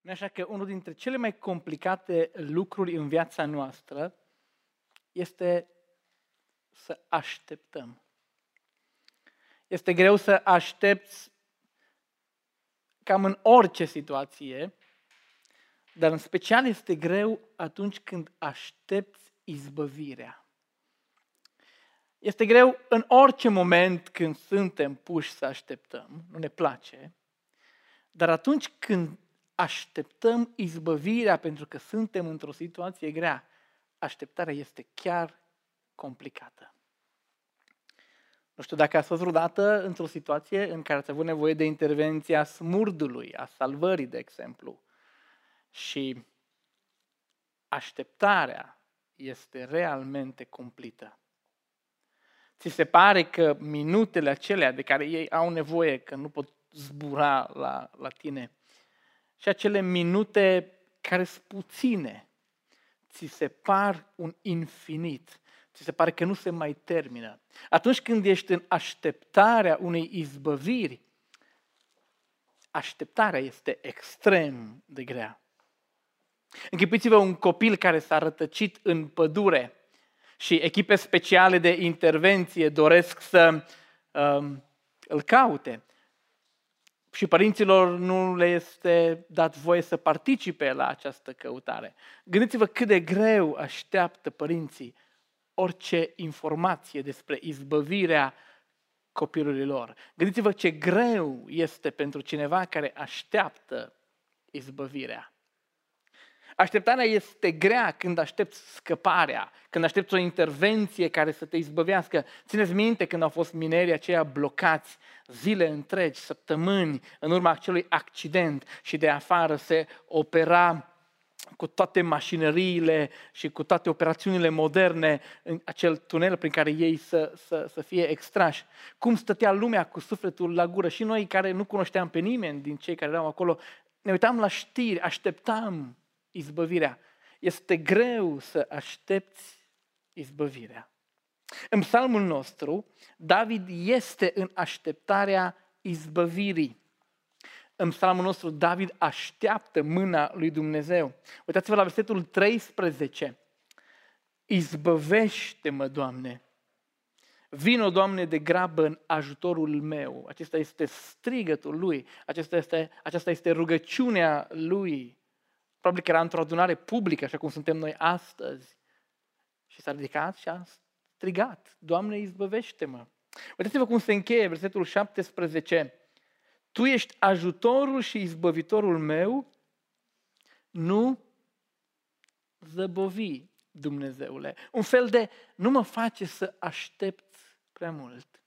nu așa că unul dintre cele mai complicate lucruri în viața noastră este să așteptăm. Este greu să aștepți cam în orice situație, dar în special este greu atunci când aștepți izbăvirea. Este greu în orice moment când suntem puși să așteptăm, nu ne place, dar atunci când așteptăm izbăvirea pentru că suntem într-o situație grea, așteptarea este chiar complicată. Nu știu dacă ați fost vreodată într-o situație în care ați avut nevoie de intervenția smurdului, a salvării, de exemplu. Și așteptarea este realmente cumplită. Ți se pare că minutele acelea de care ei au nevoie, că nu pot zbura la, la tine, și acele minute care sunt puține, ți se par un infinit, ți se pare că nu se mai termină. Atunci când ești în așteptarea unei izbăviri, așteptarea este extrem de grea. Închipuiți-vă un copil care s-a rătăcit în pădure și echipe speciale de intervenție doresc să um, îl caute și părinților nu le este dat voie să participe la această căutare. Gândiți-vă cât de greu așteaptă părinții orice informație despre izbăvirea copilului lor. Gândiți-vă ce greu este pentru cineva care așteaptă izbăvirea. Așteptarea este grea când aștepți scăparea, când aștepți o intervenție care să te izbăvească. Țineți minte când au fost minerii aceia blocați zile întregi, săptămâni, în urma acelui accident și de afară se opera cu toate mașinăriile și cu toate operațiunile moderne în acel tunel prin care ei să, să, să fie extrași. Cum stătea lumea cu sufletul la gură și noi care nu cunoșteam pe nimeni din cei care erau acolo, ne uitam la știri, așteptam izbăvirea. Este greu să aștepți izbăvirea. În psalmul nostru, David este în așteptarea izbăvirii. În psalmul nostru, David așteaptă mâna lui Dumnezeu. Uitați-vă la versetul 13. Izbăvește-mă, Doamne! Vino, Doamne, de grabă în ajutorul meu. Acesta este strigătul lui, acesta este, aceasta este rugăciunea lui. Probabil că era într-o adunare publică, așa cum suntem noi astăzi. Și s-a ridicat și a strigat, Doamne, izbăvește-mă. Uitați-vă cum se încheie versetul 17. Tu ești ajutorul și izbăvitorul meu, nu zăbovi, Dumnezeule. Un fel de, nu mă face să aștept prea mult.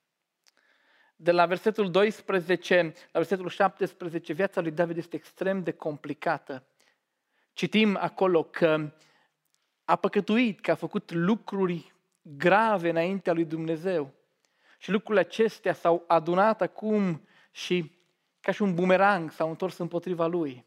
De la versetul 12 la versetul 17, viața lui David este extrem de complicată. Citim acolo că a păcătuit, că a făcut lucruri grave înaintea lui Dumnezeu. Și lucrurile acestea s-au adunat acum și ca și un bumerang s-au întors împotriva lui.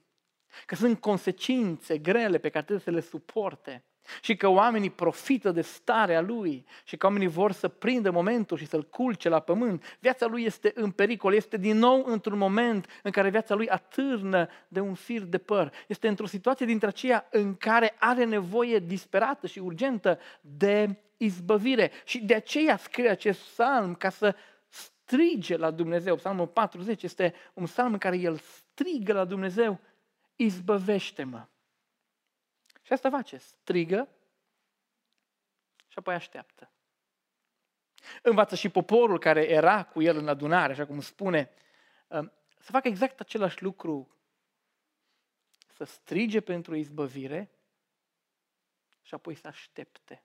Că sunt consecințe grele pe care trebuie să le suporte și că oamenii profită de starea lui și că oamenii vor să prindă momentul și să-l culce la pământ. Viața lui este în pericol, este din nou într-un moment în care viața lui atârnă de un fir de păr. Este într-o situație dintre aceea în care are nevoie disperată și urgentă de izbăvire. Și de aceea scrie acest psalm ca să strige la Dumnezeu. Psalmul 40 este un psalm în care el strigă la Dumnezeu, izbăvește-mă. Și asta face, strigă și apoi așteaptă. Învață și poporul care era cu el în adunare, așa cum spune, um, să facă exact același lucru, să strige pentru izbăvire și apoi să aștepte.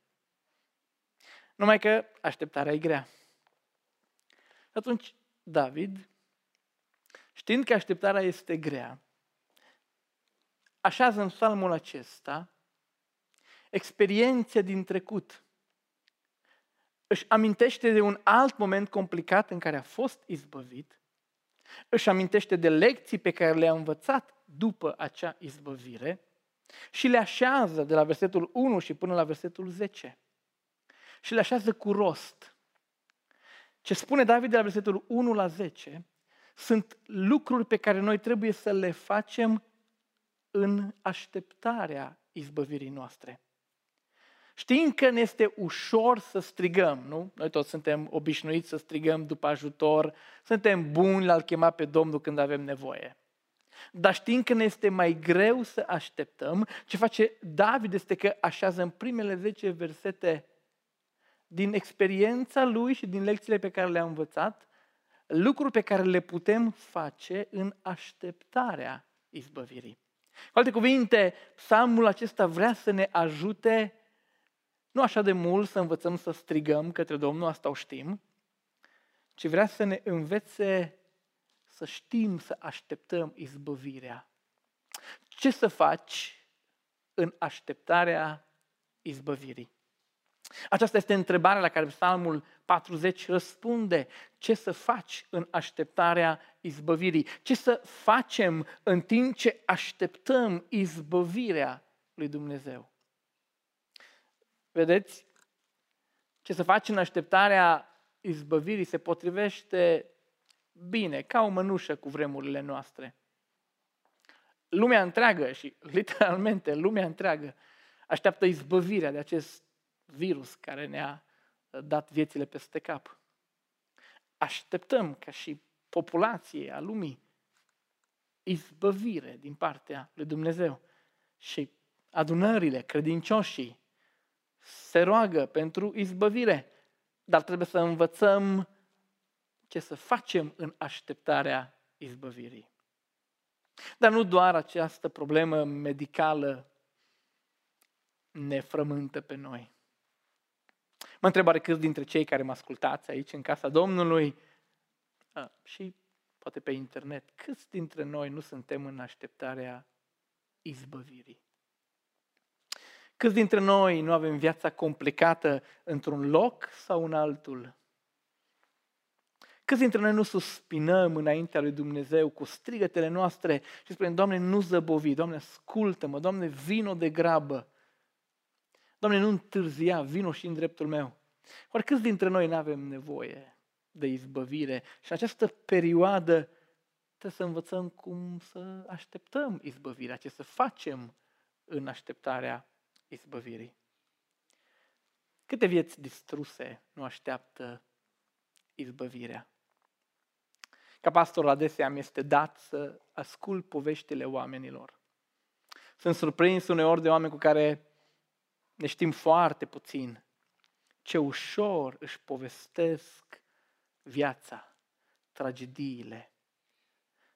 Numai că așteptarea e grea. Atunci, David, știind că așteptarea este grea, așează în psalmul acesta experiențe din trecut. Își amintește de un alt moment complicat în care a fost izbăvit, își amintește de lecții pe care le-a învățat după acea izbăvire și le așează de la versetul 1 și până la versetul 10. Și le așează cu rost. Ce spune David de la versetul 1 la 10 sunt lucruri pe care noi trebuie să le facem în așteptarea izbăvirii noastre. Știm că ne este ușor să strigăm, nu? Noi toți suntem obișnuiți să strigăm după ajutor, suntem buni la-L chema pe Domnul când avem nevoie. Dar știm că ne este mai greu să așteptăm. Ce face David este că așează în primele 10 versete din experiența lui și din lecțiile pe care le-a învățat, lucruri pe care le putem face în așteptarea izbăvirii. Cu alte cuvinte, psalmul acesta vrea să ne ajute nu așa de mult să învățăm să strigăm către Domnul, asta o știm, ci vrea să ne învețe să știm să așteptăm izbăvirea. Ce să faci în așteptarea izbăvirii? Aceasta este întrebarea la care Psalmul 40 răspunde. Ce să faci în așteptarea izbăvirii? Ce să facem în timp ce așteptăm izbăvirea lui Dumnezeu? Vedeți? Ce să faci în așteptarea izbăvirii se potrivește bine, ca o mănușă cu vremurile noastre. Lumea întreagă și literalmente lumea întreagă așteaptă izbăvirea de acest virus care ne-a dat viețile peste cap. Așteptăm ca și populație a lumii izbăvire din partea lui Dumnezeu. Și adunările, credincioșii, se roagă pentru izbăvire, dar trebuie să învățăm ce să facem în așteptarea izbăvirii. Dar nu doar această problemă medicală ne frământă pe noi. Mă întrebare câți dintre cei care mă ascultați aici în casa Domnului a, și poate pe internet, câți dintre noi nu suntem în așteptarea izbăvirii? Câți dintre noi nu avem viața complicată într-un loc sau în altul? Câți dintre noi nu suspinăm înaintea lui Dumnezeu cu strigătele noastre și spunem, Doamne, nu zăbovi, Doamne, ascultă-mă, Doamne, vino de grabă. Doamne, nu întârzia, vino și în dreptul meu. Oare câți dintre noi nu avem nevoie de izbăvire și în această perioadă trebuie să învățăm cum să așteptăm izbăvirea, ce să facem în așteptarea izbăvirii. Câte vieți distruse nu așteaptă izbăvirea? Ca pastor adesea mi este dat să ascult poveștile oamenilor. Sunt surprins uneori de oameni cu care ne știm foarte puțin. Ce ușor își povestesc viața, tragediile.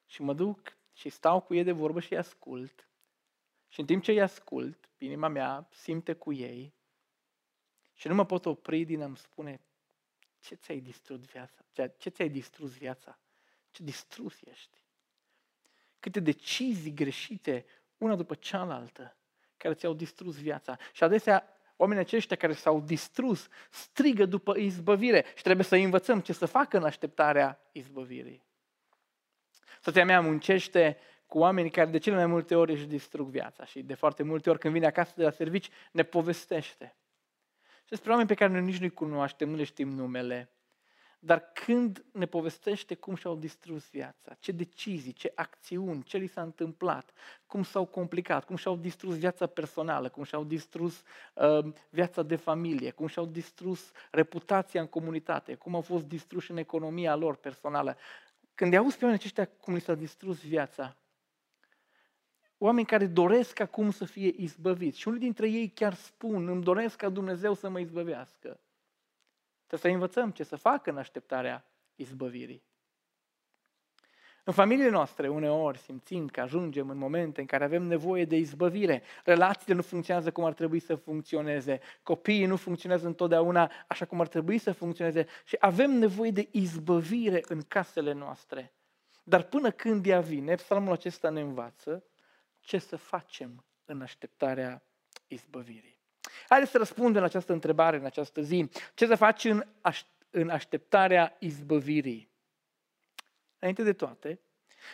Și mă duc și stau cu ei de vorbă și îi ascult. Și în timp ce îi ascult, inima mea simte cu ei și nu mă pot opri din a-mi spune ce ți-ai distrus viața? Ce ți-ai distrus viața? Ce distrus ești? Câte decizii greșite, una după cealaltă, care ți-au distrus viața. Și adesea oamenii aceștia care s-au distrus strigă după izbăvire și trebuie să învățăm ce să facă în așteptarea izbăvirii. Soția mea muncește cu oameni care de cele mai multe ori își distrug viața și de foarte multe ori când vine acasă de la servici ne povestește. Și despre oameni pe care noi nici nu-i cunoaștem, nu le știm numele, dar când ne povestește cum și-au distrus viața, ce decizii, ce acțiuni, ce li s-a întâmplat, cum s-au complicat, cum și-au distrus viața personală, cum și-au distrus uh, viața de familie, cum și-au distrus reputația în comunitate, cum au fost distruși în economia lor personală. Când îi auzi pe oamenii aceștia cum li s-a distrus viața, oameni care doresc acum să fie izbăviți. Și unii dintre ei chiar spun, îmi doresc ca Dumnezeu să mă izbăvească. Trebuie să învățăm ce să facă în așteptarea izbăvirii. În familiile noastre, uneori, simțim că ajungem în momente în care avem nevoie de izbăvire. Relațiile nu funcționează cum ar trebui să funcționeze. Copiii nu funcționează întotdeauna așa cum ar trebui să funcționeze. Și avem nevoie de izbăvire în casele noastre. Dar până când ea vine, psalmul acesta ne învață ce să facem în așteptarea izbăvirii. Haideți să răspundem la această întrebare în această zi. Ce să faci în, aș- în așteptarea izbăvirii? Înainte de toate,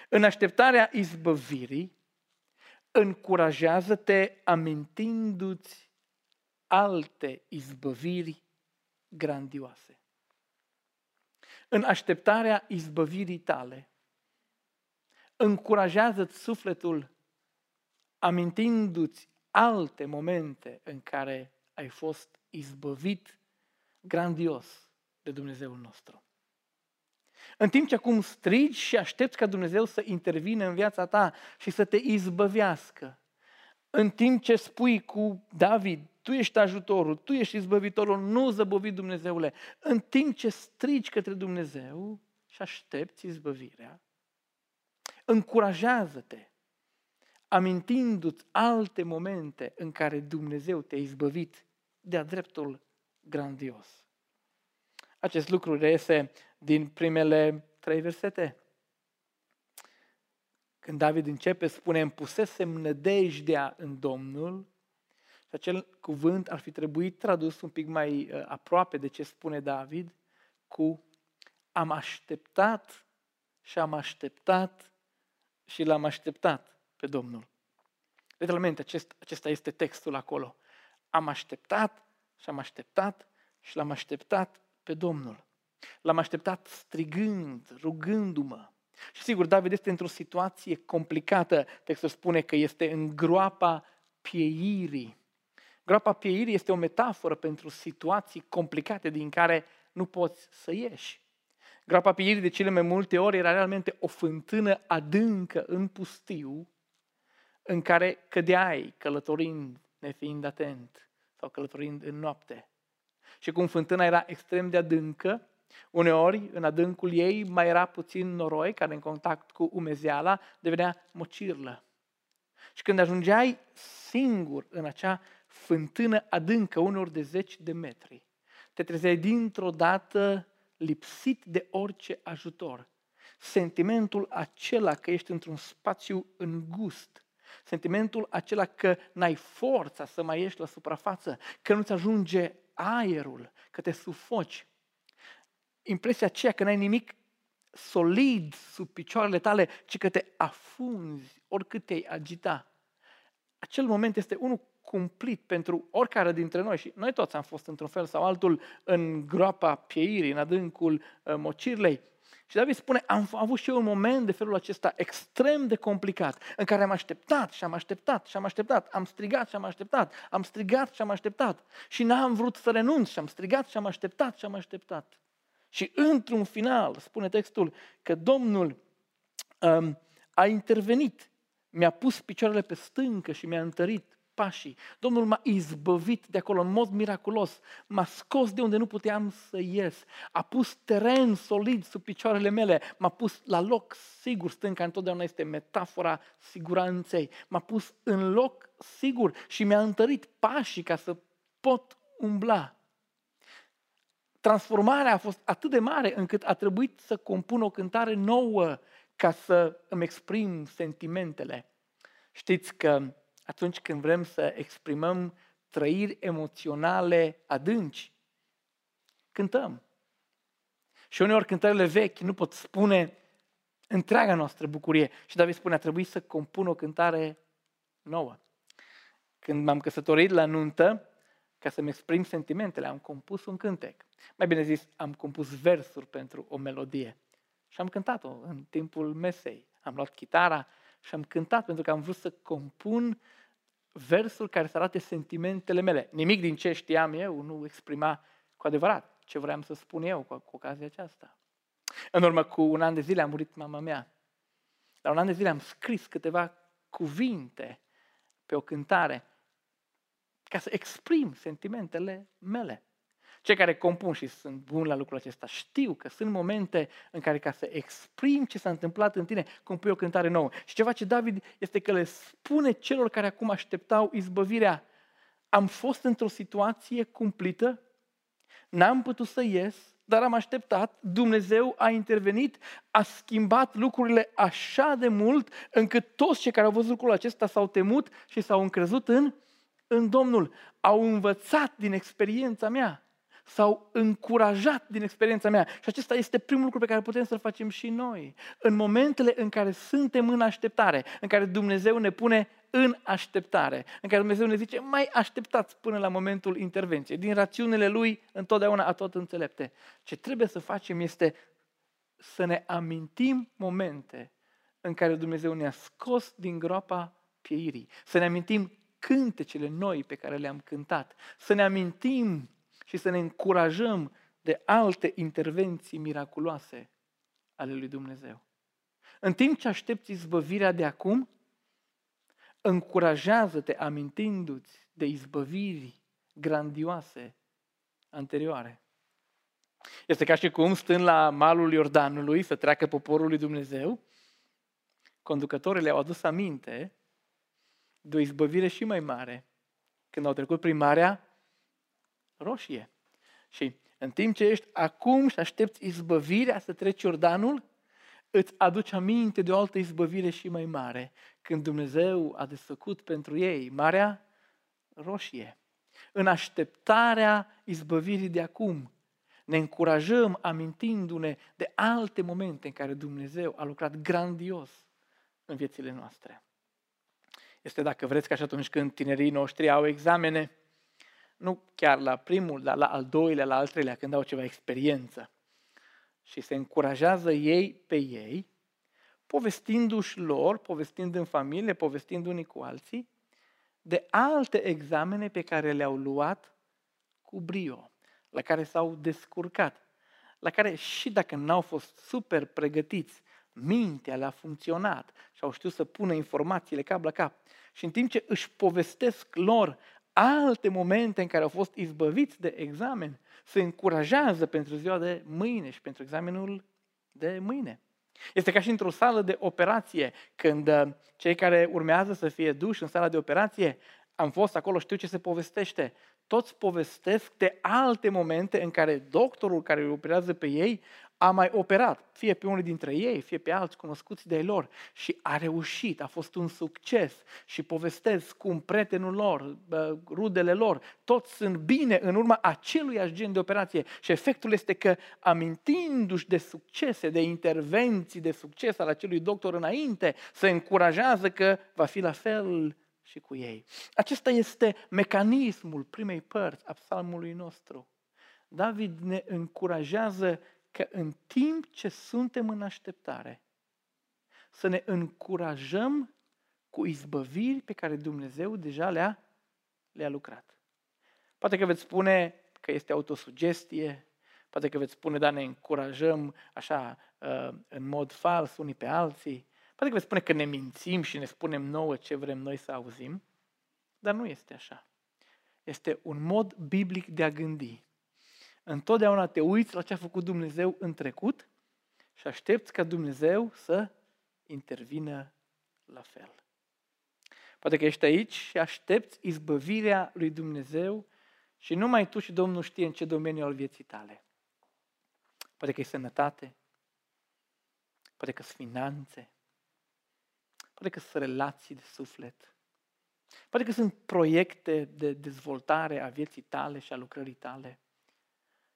în așteptarea izbăvirii, încurajează-te amintindu-ți alte izbăviri grandioase. În așteptarea izbăvirii tale, încurajează-ți sufletul amintindu-ți alte momente în care ai fost izbăvit grandios de Dumnezeul nostru. În timp ce acum strigi și aștepți ca Dumnezeu să intervină în viața ta și să te izbăvească, în timp ce spui cu David, tu ești ajutorul, tu ești izbăvitorul, nu zăbovi Dumnezeule, în timp ce strigi către Dumnezeu și aștepți izbăvirea, încurajează-te, amintindu-ți alte momente în care Dumnezeu te-a izbăvit de-a dreptul grandios. Acest lucru reiese din primele trei versete. Când David începe, spune, îmi pusesem nădejdea în Domnul, și acel cuvânt ar fi trebuit tradus un pic mai uh, aproape de ce spune David, cu am așteptat și am așteptat și l-am așteptat pe Domnul. Literalmente, acest, acesta este textul acolo. Am așteptat și am așteptat și l-am așteptat pe Domnul. L-am așteptat strigând, rugându-mă. Și sigur, David este într-o situație complicată. Textul spune că este în groapa pieirii. Groapa pieirii este o metaforă pentru situații complicate din care nu poți să ieși. Groapa pieirii de cele mai multe ori era realmente o fântână adâncă în pustiu în care cădeai călătorind, nefiind atent sau călătorind în noapte. Și cum fântâna era extrem de adâncă, uneori în adâncul ei mai era puțin noroi care în contact cu umezeala devenea mocirlă. Și când ajungeai singur în acea fântână adâncă, uneori de zeci de metri, te trezeai dintr-o dată lipsit de orice ajutor. Sentimentul acela că ești într-un spațiu îngust, sentimentul acela că n-ai forța să mai ieși la suprafață, că nu-ți ajunge aerul, că te sufoci. Impresia aceea că n-ai nimic solid sub picioarele tale, ci că te afunzi oricât te-ai agita. Acel moment este unul cumplit pentru oricare dintre noi și noi toți am fost într-un fel sau altul în groapa pieirii, în adâncul uh, mocirlei. Și David spune, am avut și eu un moment de felul acesta extrem de complicat, în care am așteptat și am așteptat și am așteptat, am strigat și am așteptat, am strigat și am așteptat și n-am vrut să renunț și am strigat și am așteptat și am așteptat. Și într-un final, spune textul, că Domnul um, a intervenit, mi-a pus picioarele pe stâncă și mi-a întărit pașii. Domnul m-a izbăvit de acolo în mod miraculos, m-a scos de unde nu puteam să ies, a pus teren solid sub picioarele mele, m-a pus la loc sigur, stânca întotdeauna este metafora siguranței, m-a pus în loc sigur și mi-a întărit pașii ca să pot umbla. Transformarea a fost atât de mare încât a trebuit să compun o cântare nouă ca să îmi exprim sentimentele. Știți că atunci când vrem să exprimăm trăiri emoționale adânci, cântăm. Și uneori cântările vechi nu pot spune întreaga noastră bucurie. Și David spune, a trebuit să compun o cântare nouă. Când m-am căsătorit la nuntă, ca să-mi exprim sentimentele, am compus un cântec. Mai bine zis, am compus versuri pentru o melodie. Și am cântat-o în timpul mesei. Am luat chitara și am cântat pentru că am vrut să compun versul care să arate sentimentele mele. Nimic din ce știam eu nu exprima cu adevărat ce vreau să spun eu cu, cu ocazia aceasta. În urmă cu un an de zile a murit mama mea. La un an de zile am scris câteva cuvinte pe o cântare ca să exprim sentimentele mele. Cei care compun și sunt buni la lucrul acesta știu că sunt momente în care ca să exprim ce s-a întâmplat în tine, compui o cântare nouă. Și ceva ce David este că le spune celor care acum așteptau izbăvirea, am fost într-o situație cumplită, n-am putut să ies, dar am așteptat, Dumnezeu a intervenit, a schimbat lucrurile așa de mult încât toți cei care au văzut lucrul acesta s-au temut și s-au încrezut în, în Domnul. Au învățat din experiența mea s-au încurajat din experiența mea. Și acesta este primul lucru pe care putem să-l facem și noi. În momentele în care suntem în așteptare, în care Dumnezeu ne pune în așteptare, în care Dumnezeu ne zice, mai așteptați până la momentul intervenției. Din rațiunile Lui, întotdeauna a tot înțelepte. Ce trebuie să facem este să ne amintim momente în care Dumnezeu ne-a scos din groapa pieirii, să ne amintim cântecele noi pe care le-am cântat, să ne amintim și să ne încurajăm de alte intervenții miraculoase ale lui Dumnezeu. În timp ce aștepți izbăvirea de acum, încurajează-te amintindu-ți de izbăviri grandioase anterioare. Este ca și cum, stând la malul Iordanului să treacă poporul lui Dumnezeu, conducătorii le-au adus aminte de o izbăvire și mai mare când au trecut prin Marea Roșie. Și în timp ce ești acum și aștepți izbăvirea să treci Iordanul, îți aduci aminte de o altă izbăvire și mai mare, când Dumnezeu a desfăcut pentru ei Marea Roșie. În așteptarea izbăvirii de acum, ne încurajăm amintindu-ne de alte momente în care Dumnezeu a lucrat grandios în viețile noastre. Este, dacă vreți, ca și atunci când tinerii noștri au examene, nu chiar la primul, dar la al doilea, la al treilea, când au ceva experiență. Și se încurajează ei pe ei, povestindu-și lor, povestind în familie, povestind unii cu alții, de alte examene pe care le-au luat cu brio, la care s-au descurcat, la care și dacă n-au fost super pregătiți, mintea le-a funcționat și au știut să pună informațiile cap la cap. Și în timp ce își povestesc lor alte momente în care au fost izbăviți de examen, se încurajează pentru ziua de mâine și pentru examenul de mâine. Este ca și într-o sală de operație, când uh, cei care urmează să fie duși în sala de operație, am fost acolo, știu ce se povestește. Toți povestesc de alte momente în care doctorul care îi operează pe ei a mai operat, fie pe unul dintre ei, fie pe alți cunoscuți de lor. Și a reușit, a fost un succes. Și povestesc cum prietenul lor, rudele lor, toți sunt bine în urma aceluiași gen de operație. Și efectul este că amintindu-și de succese, de intervenții de succes al acelui doctor înainte, se încurajează că va fi la fel și cu ei. Acesta este mecanismul primei părți a psalmului nostru. David ne încurajează că în timp ce suntem în așteptare, să ne încurajăm cu izbăviri pe care Dumnezeu deja le-a, le-a lucrat. Poate că veți spune că este autosugestie, poate că veți spune, da, ne încurajăm așa uh, în mod fals unii pe alții, poate că veți spune că ne mințim și ne spunem nouă ce vrem noi să auzim, dar nu este așa. Este un mod biblic de a gândi. Întotdeauna te uiți la ce a făcut Dumnezeu în trecut și aștepți ca Dumnezeu să intervină la fel. Poate că ești aici și aștepți izbăvirea lui Dumnezeu și numai tu și Domnul știe în ce domeniu al vieții tale. Poate că e sănătate, poate că sunt finanțe, poate că sunt relații de suflet, poate că sunt proiecte de dezvoltare a vieții tale și a lucrării tale.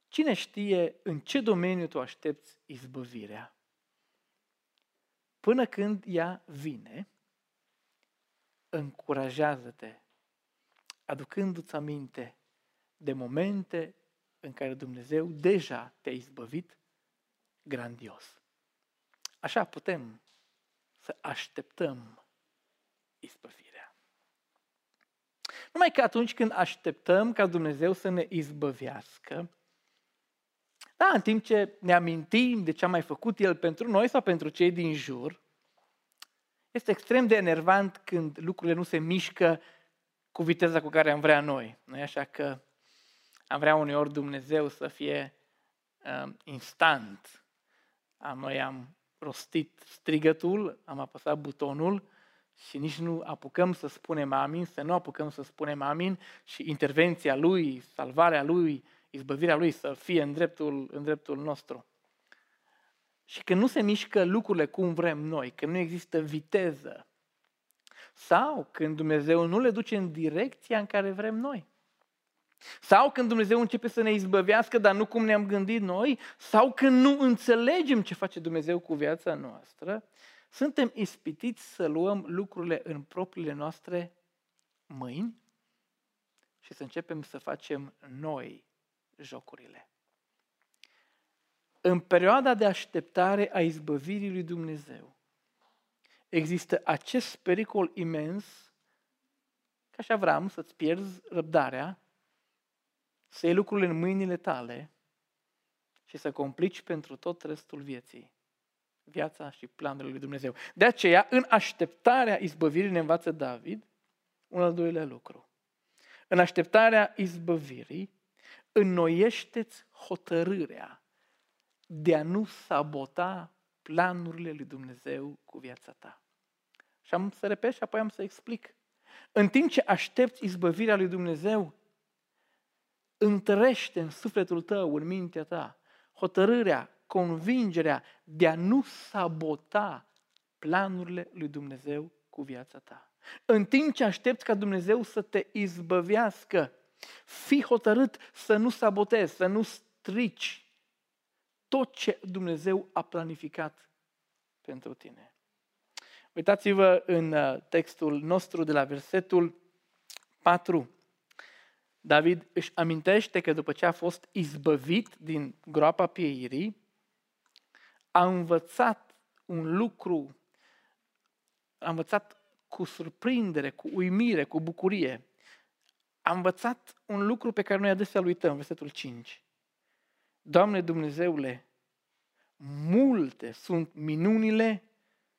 Cine știe în ce domeniu tu aștepți izbăvirea? Până când ea vine, încurajează-te, aducându-ți aminte de momente în care Dumnezeu deja te-a izbăvit grandios. Așa putem să așteptăm izbăvirea. Numai că atunci când așteptăm ca Dumnezeu să ne izbăvească, da, în timp ce ne amintim de ce a mai făcut El pentru noi sau pentru cei din jur, este extrem de enervant când lucrurile nu se mișcă cu viteza cu care am vrea noi. Nu așa că am vrea uneori Dumnezeu să fie uh, instant. Am, noi am rostit strigătul, am apăsat butonul și nici nu apucăm să spunem amin, să nu apucăm să spunem amin și intervenția Lui, salvarea Lui, izbăvirea Lui să fie în dreptul, în dreptul nostru. Și când nu se mișcă lucrurile cum vrem noi, când nu există viteză, sau când Dumnezeu nu le duce în direcția în care vrem noi, sau când Dumnezeu începe să ne izbăvească, dar nu cum ne-am gândit noi, sau când nu înțelegem ce face Dumnezeu cu viața noastră, suntem ispitiți să luăm lucrurile în propriile noastre mâini și să începem să facem noi jocurile. În perioada de așteptare a izbăvirii lui Dumnezeu, există acest pericol imens ca și Avram să-ți pierzi răbdarea, să iei lucrurile în mâinile tale și să complici pentru tot restul vieții viața și planurile lui Dumnezeu. De aceea, în așteptarea izbăvirii, ne învață David un al doilea lucru. În așteptarea izbăvirii, înnoiește-ți hotărârea de a nu sabota planurile lui Dumnezeu cu viața ta. Și am să repet și apoi am să explic. În timp ce aștepți izbăvirea lui Dumnezeu, întărește în sufletul tău, în mintea ta, hotărârea, convingerea de a nu sabota planurile lui Dumnezeu cu viața ta. În timp ce aștepți ca Dumnezeu să te izbăvească, fii hotărât să nu sabotezi, să nu strici tot ce Dumnezeu a planificat pentru tine. Uitați-vă în uh, textul nostru de la versetul 4. David își amintește că după ce a fost izbăvit din groapa pieirii, a învățat un lucru, a învățat cu surprindere, cu uimire, cu bucurie. A învățat un lucru pe care noi adesea îl uităm, versetul 5. Doamne Dumnezeule, multe sunt minunile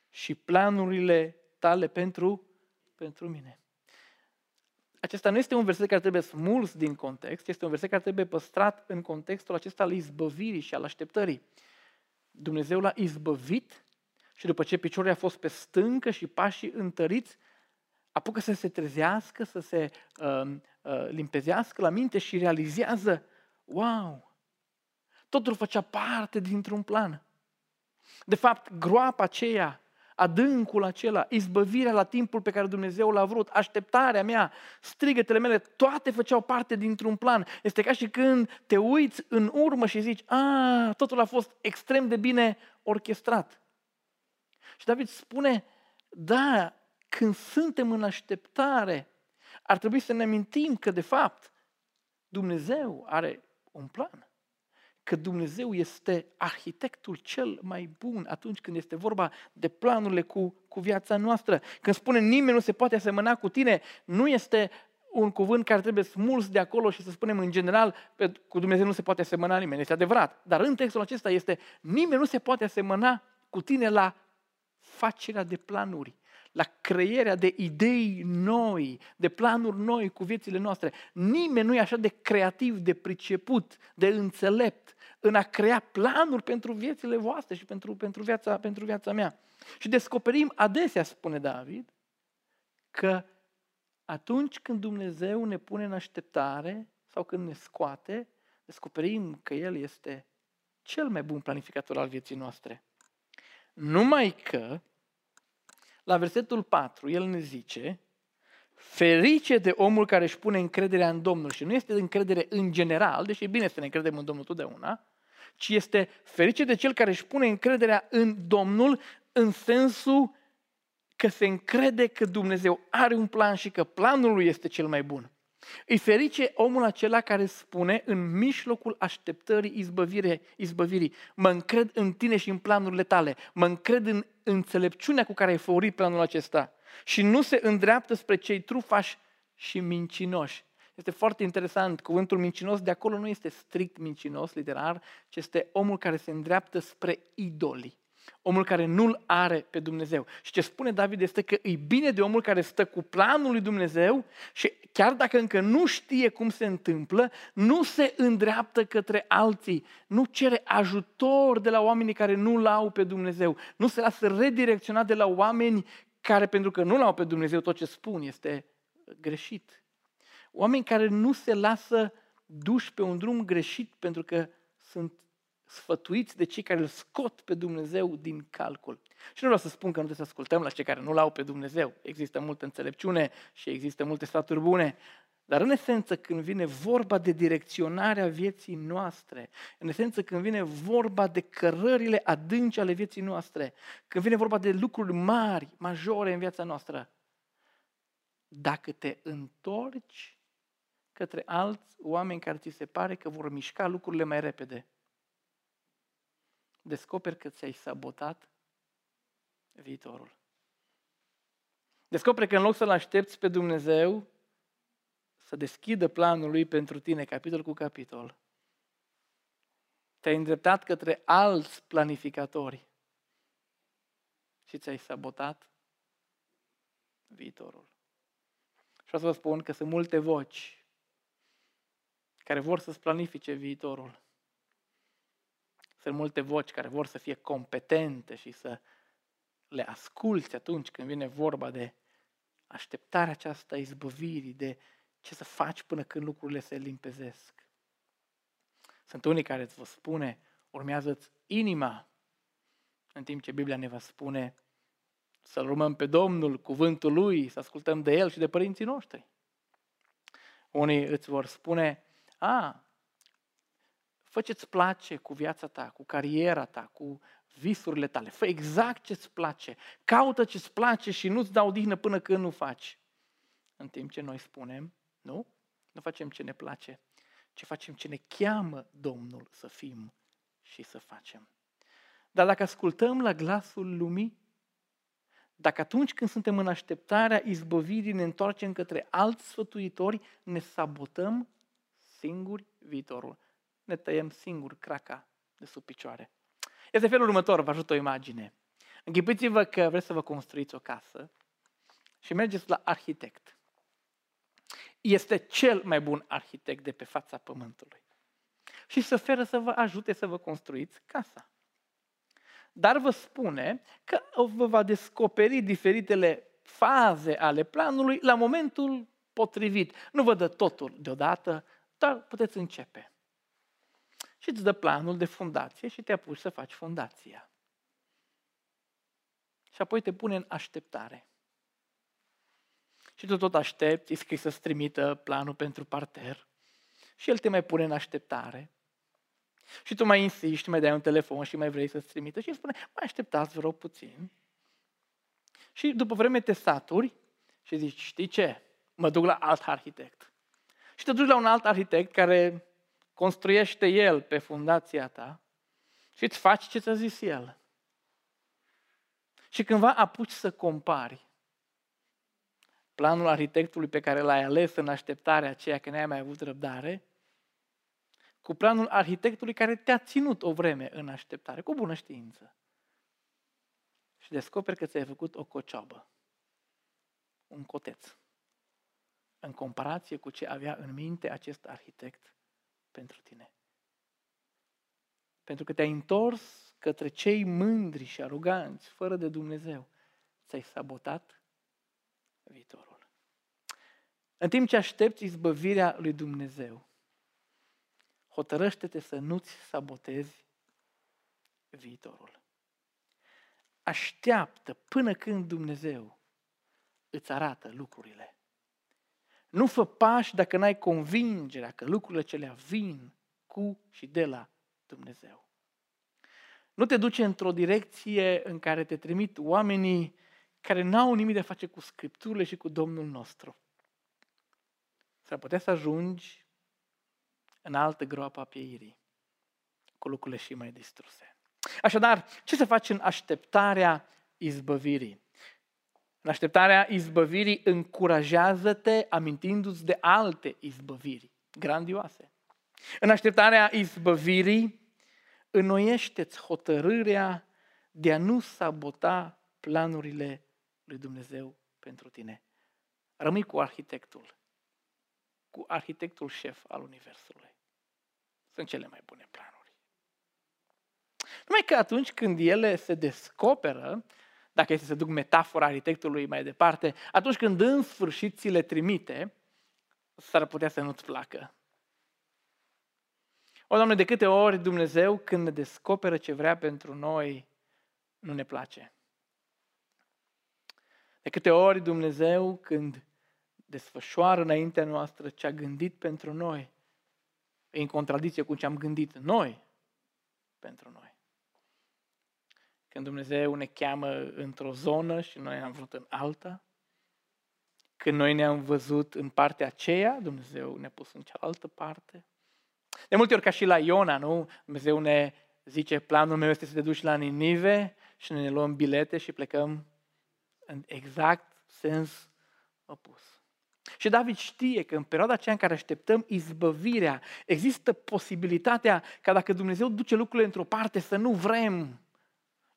și planurile tale pentru, pentru mine. Acesta nu este un verset care trebuie smuls din context, este un verset care trebuie păstrat în contextul acesta al izbăvirii și al așteptării. Dumnezeu l-a izbăvit și după ce piciorul a fost pe stâncă și pașii întăriți, apucă să se trezească, să se uh, uh, limpezească la minte și realizează, wow, totul făcea parte dintr-un plan. De fapt, groapa aceea, adâncul acela, izbăvirea la timpul pe care Dumnezeu l-a vrut, așteptarea mea, strigătele mele, toate făceau parte dintr-un plan. Este ca și când te uiți în urmă și zici, a, totul a fost extrem de bine orchestrat. Și David spune, da, când suntem în așteptare, ar trebui să ne amintim că, de fapt, Dumnezeu are un plan că Dumnezeu este arhitectul cel mai bun atunci când este vorba de planurile cu, cu viața noastră. Când spune nimeni nu se poate asemăna cu tine, nu este un cuvânt care trebuie smuls de acolo și să spunem în general, pe, cu Dumnezeu nu se poate asemăna nimeni. Este adevărat. Dar în textul acesta este, nimeni nu se poate asemăna cu tine la facerea de planuri, la creierea de idei noi, de planuri noi cu viețile noastre. Nimeni nu e așa de creativ, de priceput, de înțelept în a crea planuri pentru viețile voastre și pentru, pentru, viața, pentru viața mea. Și descoperim adesea, spune David, că atunci când Dumnezeu ne pune în așteptare sau când ne scoate, descoperim că El este cel mai bun planificator al vieții noastre. Numai că, la versetul 4, El ne zice, Ferice de omul care își pune încrederea în Domnul și nu este de încredere în general, deși e bine să ne încredem în Domnul totdeauna, ci este ferice de cel care își pune încrederea în Domnul în sensul că se încrede că Dumnezeu are un plan și că planul lui este cel mai bun. Îi ferice omul acela care spune în mijlocul așteptării izbăvire, izbăvirii, mă încred în tine și în planurile tale, mă încred în înțelepciunea cu care ai făurit planul acesta și nu se îndreaptă spre cei trufași și mincinoși. Este foarte interesant, cuvântul mincinos de acolo nu este strict mincinos, literar, ci este omul care se îndreaptă spre idolii. Omul care nu-L are pe Dumnezeu. Și ce spune David este că e bine de omul care stă cu planul lui Dumnezeu și chiar dacă încă nu știe cum se întâmplă, nu se îndreaptă către alții, nu cere ajutor de la oamenii care nu-L au pe Dumnezeu, nu se lasă redirecționat de la oameni care, pentru că nu l-au pe Dumnezeu, tot ce spun este greșit. Oameni care nu se lasă duși pe un drum greșit pentru că sunt sfătuiți de cei care îl scot pe Dumnezeu din calcul. Și nu vreau să spun că nu trebuie să ascultăm la cei care nu l-au pe Dumnezeu. Există multă înțelepciune și există multe sfaturi bune. Dar în esență, când vine vorba de direcționarea vieții noastre, în esență, când vine vorba de cărările adânci ale vieții noastre, când vine vorba de lucruri mari, majore în viața noastră, dacă te întorci către alți oameni care ți se pare că vor mișca lucrurile mai repede, descoperi că ți-ai sabotat viitorul. Descoperi că în loc să-L aștepți pe Dumnezeu să deschidă planul Lui pentru tine, capitol cu capitol, te-ai îndreptat către alți planificatori și ți-ai sabotat viitorul. Și vreau să vă spun că sunt multe voci care vor să-ți planifice viitorul. Sunt multe voci care vor să fie competente și să le asculți atunci când vine vorba de așteptarea aceasta izbăvirii, de ce să faci până când lucrurile se limpezesc. Sunt unii care îți vă spune, urmează-ți inima, în timp ce Biblia ne va spune să-L urmăm pe Domnul, cuvântul Lui, să ascultăm de El și de părinții noștri. Unii îți vor spune, a, fă ce-ți place cu viața ta, cu cariera ta, cu visurile tale. Fă exact ce-ți place. Caută ce-ți place și nu-ți dau dihnă până când nu faci. În timp ce noi spunem, nu, nu facem ce ne place, ci facem ce ne cheamă Domnul să fim și să facem. Dar dacă ascultăm la glasul lumii, dacă atunci când suntem în așteptarea izbăvirii ne întoarcem către alți sfătuitori, ne sabotăm singuri viitorul. Ne tăiem singur craca de sub picioare. Este felul următor, vă ajut o imagine. Închipuiți-vă că vreți să vă construiți o casă și mergeți la arhitect. Este cel mai bun arhitect de pe fața pământului. Și se oferă să vă ajute să vă construiți casa. Dar vă spune că vă va descoperi diferitele faze ale planului la momentul potrivit. Nu vă dă totul deodată, dar puteți începe. Și îți dă planul de fundație și te apuci să faci fundația. Și apoi te pune în așteptare. Și tu tot aștepți, îi scrii să-ți trimită planul pentru parter. Și el te mai pune în așteptare. Și tu mai insisti, mai dai un telefon și mai vrei să-ți trimită și îi spune, mai așteptați, vă rog, puțin. Și după vreme te saturi și zici, știi ce? Mă duc la alt arhitect. Și te duci la un alt arhitect care construiește el pe fundația ta și îți faci ce ți-a zis el. Și cândva apuci să compari planul arhitectului pe care l-ai ales în așteptarea aceea că n-ai mai avut răbdare, cu planul arhitectului care te-a ținut o vreme în așteptare, cu bună știință. Și descoperi că ți-ai făcut o cocioabă, un coteț, în comparație cu ce avea în minte acest arhitect pentru tine. Pentru că te-ai întors către cei mândri și aroganți, fără de Dumnezeu. Ți-ai sabotat viitorul. În timp ce aștepți izbăvirea lui Dumnezeu, hotărăște-te să nu-ți sabotezi viitorul. Așteaptă până când Dumnezeu îți arată lucrurile. Nu fă pași dacă n-ai convingerea că lucrurile celea vin cu și de la Dumnezeu. Nu te duce într-o direcție în care te trimit oamenii care n-au nimic de a face cu Scripturile și cu Domnul nostru. S-ar putea să ajungi în altă groapă a pieirii, cu lucrurile și mai distruse. Așadar, ce să faci în așteptarea izbăvirii? În așteptarea izbăvirii, încurajează-te amintindu-ți de alte izbăviri grandioase. În așteptarea izbăvirii, înnoiește-ți hotărârea de a nu sabota planurile lui Dumnezeu pentru tine. Rămâi cu arhitectul, cu arhitectul șef al Universului. Sunt cele mai bune planuri. Numai că atunci când ele se descoperă, dacă este să duc metafora arhitectului mai departe, atunci când în sfârșit ți le trimite, s-ar putea să nu-ți placă. O, Doamne, de câte ori Dumnezeu, când ne descoperă ce vrea pentru noi, nu ne place. De câte ori Dumnezeu, când desfășoară înaintea noastră ce a gândit pentru noi, e în contradicție cu ce am gândit noi pentru noi. Când Dumnezeu ne cheamă într-o zonă și noi am vrut în alta, când noi ne-am văzut în partea aceea, Dumnezeu ne-a pus în cealaltă parte. De multe ori, ca și la Iona, nu? Dumnezeu ne zice, planul meu este să te duci la Ninive și ne luăm bilete și plecăm în exact sens opus. Și David știe că în perioada aceea în care așteptăm izbăvirea, există posibilitatea ca dacă Dumnezeu duce lucrurile într-o parte să nu vrem.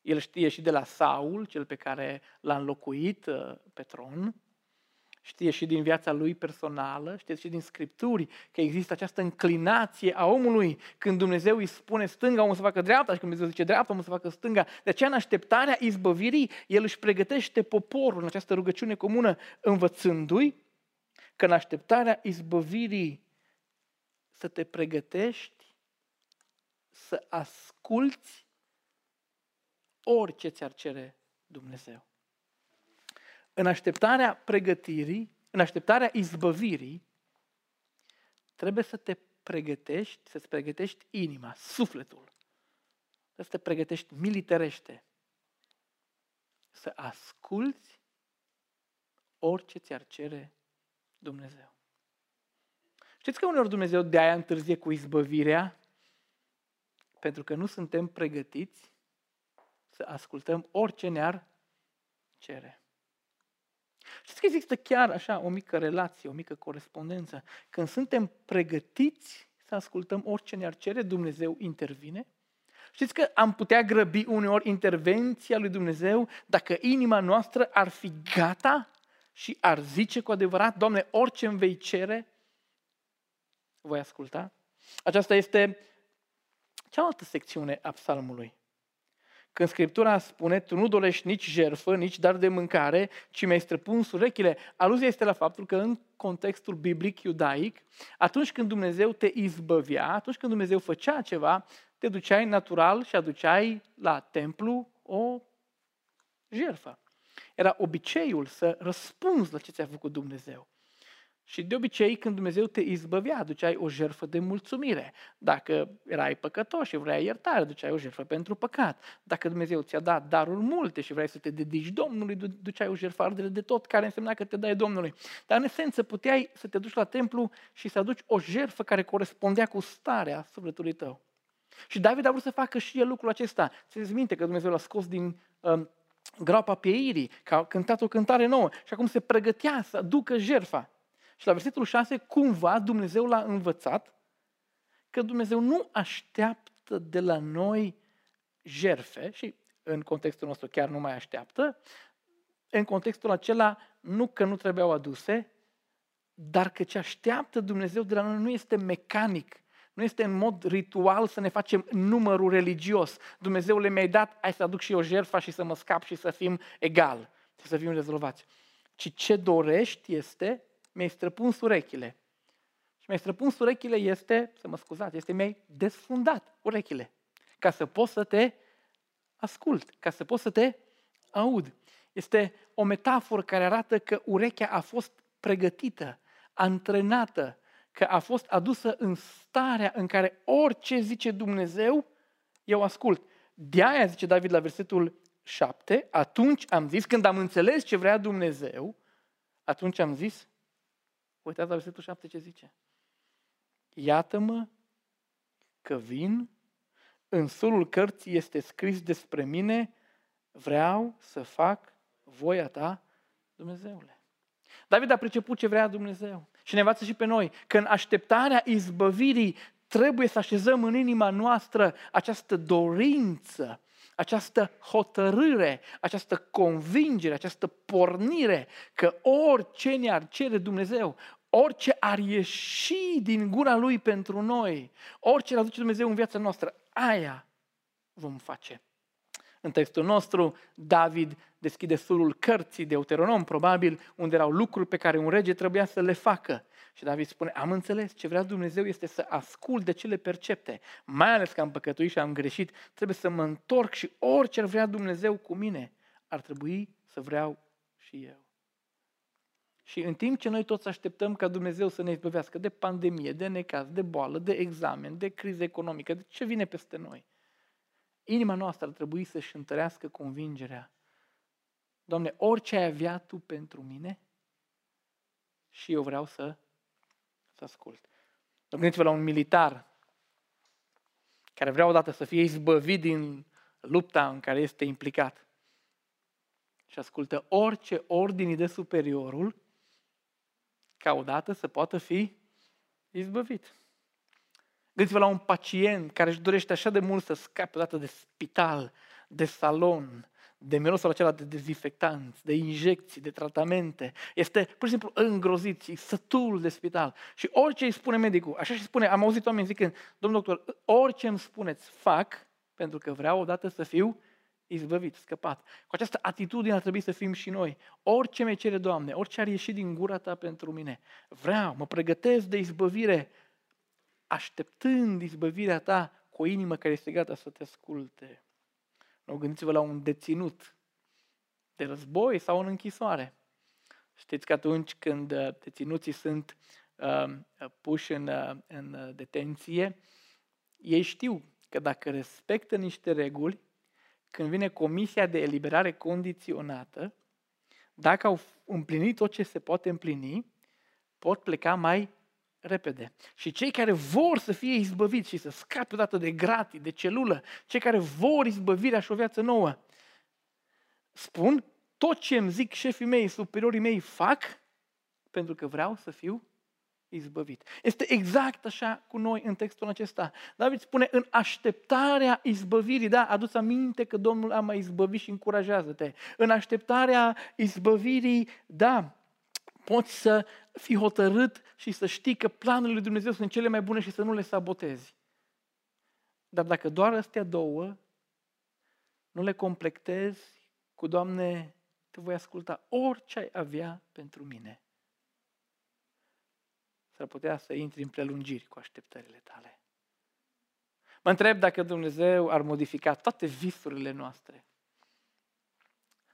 El știe și de la Saul, cel pe care l-a înlocuit uh, pe tron, știe și din viața lui personală, știe și din Scripturi că există această înclinație a omului când Dumnezeu îi spune stânga, omul să facă dreapta și când Dumnezeu zice dreapta, omul să facă stânga. De aceea, în așteptarea izbăvirii, el își pregătește poporul în această rugăciune comună, învățându-i că în așteptarea izbăvirii să te pregătești, să asculți orice ți-ar cere Dumnezeu. În așteptarea pregătirii, în așteptarea izbăvirii, trebuie să te pregătești, să-ți pregătești inima, sufletul. Să te pregătești militarește. Să asculți orice ți-ar cere Dumnezeu. Știți că uneori Dumnezeu de aia întârzie cu izbăvirea? Pentru că nu suntem pregătiți să ascultăm orice ne-ar cere. Știți că există chiar așa o mică relație, o mică corespondență. Când suntem pregătiți să ascultăm orice ne-ar cere, Dumnezeu intervine. Știți că am putea grăbi uneori intervenția lui Dumnezeu dacă inima noastră ar fi gata și ar zice cu adevărat, Doamne, orice îmi vei cere, voi asculta? Aceasta este cealaltă secțiune a psalmului. Când Scriptura spune, tu nu dorești nici jerfă, nici dar de mâncare, ci mi-ai străpuns urechile, aluzia este la faptul că în contextul biblic iudaic, atunci când Dumnezeu te izbăvea, atunci când Dumnezeu făcea ceva, te duceai natural și aduceai la templu o jerfă. Era obiceiul să răspunzi la ce ți-a făcut Dumnezeu. Și de obicei, când Dumnezeu te izbăvea, aduceai o jertfă de mulțumire. Dacă erai păcătos și vrei iertare, aduceai o jertfă pentru păcat. Dacă Dumnezeu ți-a dat daruri multe și vrei să te dedici Domnului, duceai o jertfă ardere de tot, care însemna că te dai Domnului. Dar în esență puteai să te duci la templu și să aduci o jertfă care corespundea cu starea sufletului tău. Și David a vrut să facă și el lucrul acesta. Țineți minte că Dumnezeu l-a scos din um, groapa pieirii, că a cântat o cântare nouă și acum se pregătea să aducă jertfa. Și la versetul 6, cumva Dumnezeu l-a învățat că Dumnezeu nu așteaptă de la noi jerfe și în contextul nostru chiar nu mai așteaptă, în contextul acela nu că nu trebuiau aduse, dar că ce așteaptă Dumnezeu de la noi nu este mecanic, nu este în mod ritual să ne facem numărul religios. Dumnezeu le mi-ai dat, hai să aduc și eu jertfa și să mă scap și să fim egal, și să fim rezolvați. Ci ce dorești este mi-ai străpuns urechile. Și mi-ai străpuns urechile este, să mă scuzați, este mi-ai desfundat urechile. Ca să pot să te ascult, ca să pot să te aud. Este o metaforă care arată că urechea a fost pregătită, antrenată, că a fost adusă în starea în care orice zice Dumnezeu, eu ascult. De aia zice David la versetul 7, atunci am zis, când am înțeles ce vrea Dumnezeu, atunci am zis, Uitați la versetul 7 ce zice. Iată-mă că vin, în solul cărții este scris despre mine, vreau să fac voia ta, Dumnezeule. David a priceput ce vrea Dumnezeu și ne învață și pe noi că în așteptarea izbăvirii trebuie să așezăm în inima noastră această dorință această hotărâre, această convingere, această pornire că orice ne-ar cere Dumnezeu, orice ar ieși din gura Lui pentru noi, orice ar aduce Dumnezeu în viața noastră, aia vom face. În textul nostru, David deschide sulul cărții de Deuteronom, probabil, unde erau lucruri pe care un rege trebuia să le facă. Și David spune, am înțeles, ce vrea Dumnezeu este să ascult de cele percepte. Mai ales că am păcătuit și am greșit, trebuie să mă întorc și orice ar vrea Dumnezeu cu mine, ar trebui să vreau și eu. Și în timp ce noi toți așteptăm ca Dumnezeu să ne izbăvească de pandemie, de necaz, de boală, de examen, de criză economică, de ce vine peste noi, inima noastră ar trebui să-și întărească convingerea. Doamne, orice ai avea Tu pentru mine, și eu vreau să să ascult. Gândiți-vă la un militar care vrea odată să fie izbăvit din lupta în care este implicat. și ascultă orice ordini de superiorul, ca odată să poată fi izbăvit. Gândiți-vă la un pacient care își dorește așa de mult să scape odată de spital, de salon, de mirosul acela de dezinfectanți, de injecții, de tratamente. Este pur și simplu îngrozit, e sătul de spital. Și orice îi spune medicul, așa și spune, am auzit oameni zicând, domnul doctor, orice îmi spuneți, fac, pentru că vreau odată să fiu izbăvit, scăpat. Cu această atitudine ar trebui să fim și noi. Orice mi cere, Doamne, orice ar ieși din gura Ta pentru mine, vreau, mă pregătesc de izbăvire, așteptând izbăvirea Ta cu o inimă care este gata să te asculte. Nu gândiți-vă la un deținut de război sau în închisoare. Știți că atunci când uh, deținuții sunt uh, puși în, uh, în uh, detenție, ei știu că dacă respectă niște reguli, când vine comisia de eliberare condiționată, dacă au împlinit tot ce se poate împlini, pot pleca mai repede. Și cei care vor să fie izbăviți și să scape odată de gratii, de celulă, cei care vor izbăvirea și o viață nouă, spun, tot ce îmi zic șefii mei, superiorii mei, fac pentru că vreau să fiu izbăvit. Este exact așa cu noi în textul acesta. David spune, în așteptarea izbăvirii, da, aduți aminte că Domnul a mai izbăvit și încurajează-te. În așteptarea izbăvirii, da, poți să fii hotărât și să știi că planurile lui Dumnezeu sunt cele mai bune și să nu le sabotezi. Dar dacă doar astea două, nu le completezi cu, Doamne, te voi asculta orice ai avea pentru mine. S-ar putea să intri în prelungiri cu așteptările tale. Mă întreb dacă Dumnezeu ar modifica toate visurile noastre.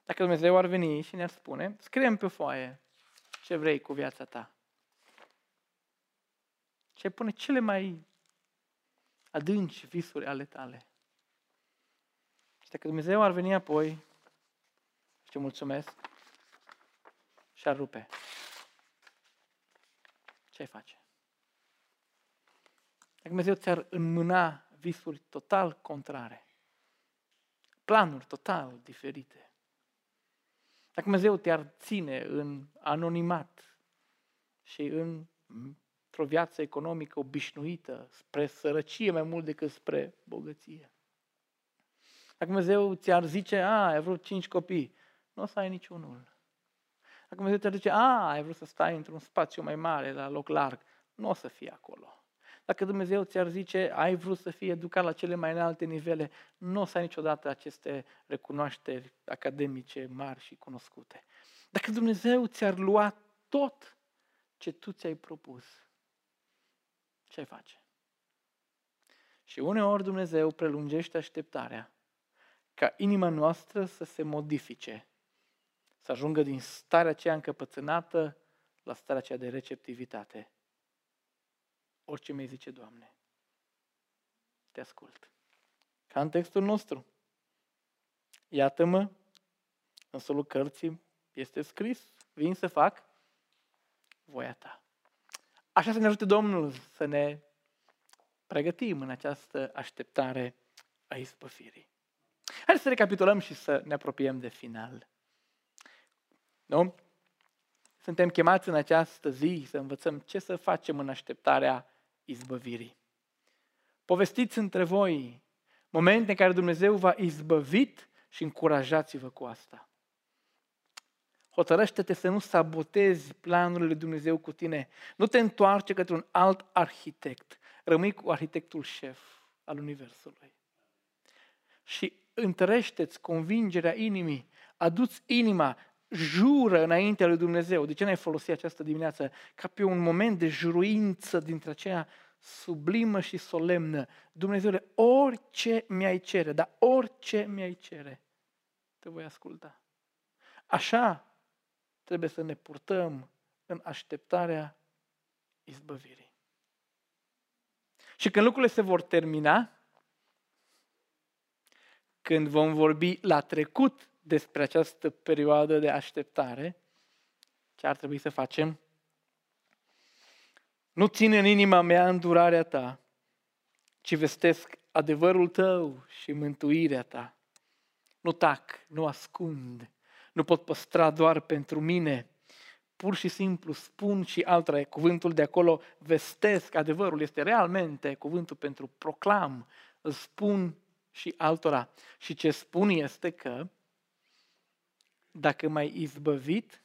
Dacă Dumnezeu ar veni și ne-ar spune, scriem pe foaie ce vrei cu viața ta. Ce pune cele mai adânci visuri ale tale. Și dacă Dumnezeu ar veni apoi, și mulțumesc, și ar rupe. Ce ai face? Dacă Dumnezeu ți-ar înmâna visuri total contrare, planuri total diferite, dacă Dumnezeu te-ar ține în anonimat și în, într-o viață economică obișnuită, spre sărăcie mai mult decât spre bogăție. Dacă Dumnezeu ți-ar zice, a, ai vrut cinci copii, nu o să ai niciunul. Dacă Dumnezeu ți-ar zice, a, ai vrut să stai într-un spațiu mai mare, la loc larg, nu o să fie acolo. Dacă Dumnezeu ți-ar zice, ai vrut să fii educat la cele mai înalte nivele, nu o să ai niciodată aceste recunoașteri academice mari și cunoscute. Dacă Dumnezeu ți-ar lua tot ce tu ți-ai propus, ce ai face? Și uneori Dumnezeu prelungește așteptarea ca inima noastră să se modifice, să ajungă din starea aceea încăpățânată la starea aceea de receptivitate orice mi zice, Doamne. Te ascult. Ca în textul nostru. Iată-mă, în solul cărții este scris, vin să fac voia ta. Așa să ne ajute Domnul să ne pregătim în această așteptare a ispăfirii. Haideți să recapitulăm și să ne apropiem de final. Nu? Suntem chemați în această zi să învățăm ce să facem în așteptarea izbăvirii. Povestiți între voi momente în care Dumnezeu v-a izbăvit și încurajați-vă cu asta. Hotărăște-te să nu sabotezi planurile lui Dumnezeu cu tine. Nu te întoarce către un alt arhitect. Rămâi cu arhitectul șef al Universului. Și întărește-ți convingerea inimii. Aduți inima, jură înaintea lui Dumnezeu. De ce n-ai folosit această dimineață ca pe un moment de juruință dintre aceea sublimă și solemnă? Dumnezeule, orice mi-ai cere, dar orice mi-ai cere, te voi asculta. Așa trebuie să ne purtăm în așteptarea izbăvirii. Și când lucrurile se vor termina, când vom vorbi la trecut despre această perioadă de așteptare, ce ar trebui să facem? Nu ține în inima mea îndurarea ta, ci vestesc adevărul tău și mântuirea ta. Nu tac, nu ascund, nu pot păstra doar pentru mine. Pur și simplu spun și altora, cuvântul de acolo vestesc, adevărul este realmente cuvântul pentru proclam, îl spun și altora. Și ce spun este că dacă mai izbăvit,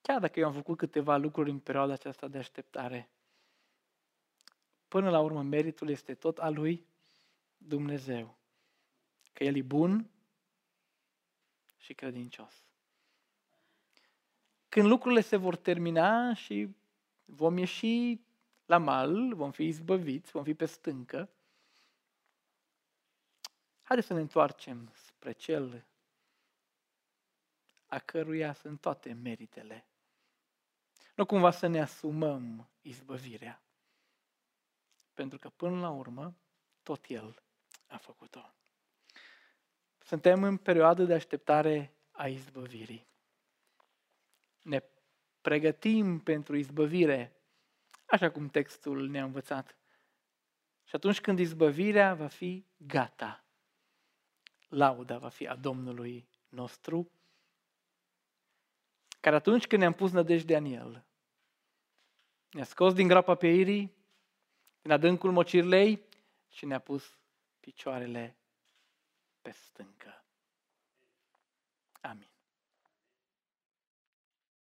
chiar dacă eu am făcut câteva lucruri în perioada aceasta de așteptare, până la urmă meritul este tot al lui Dumnezeu. Că El e bun și credincios. Când lucrurile se vor termina și vom ieși la mal, vom fi izbăviți, vom fi pe stâncă, haideți să ne întoarcem spre Cel a căruia sunt toate meritele. Nu cumva să ne asumăm izbăvirea. Pentru că până la urmă, tot El a făcut-o. Suntem în perioadă de așteptare a izbăvirii. Ne pregătim pentru izbăvire, așa cum textul ne-a învățat. Și atunci când izbăvirea va fi gata, lauda va fi a Domnului nostru, care atunci când ne-am pus nădejdea în El, ne-a scos din groapa peirii, din adâncul mocirlei și ne-a pus picioarele pe stâncă. Amin.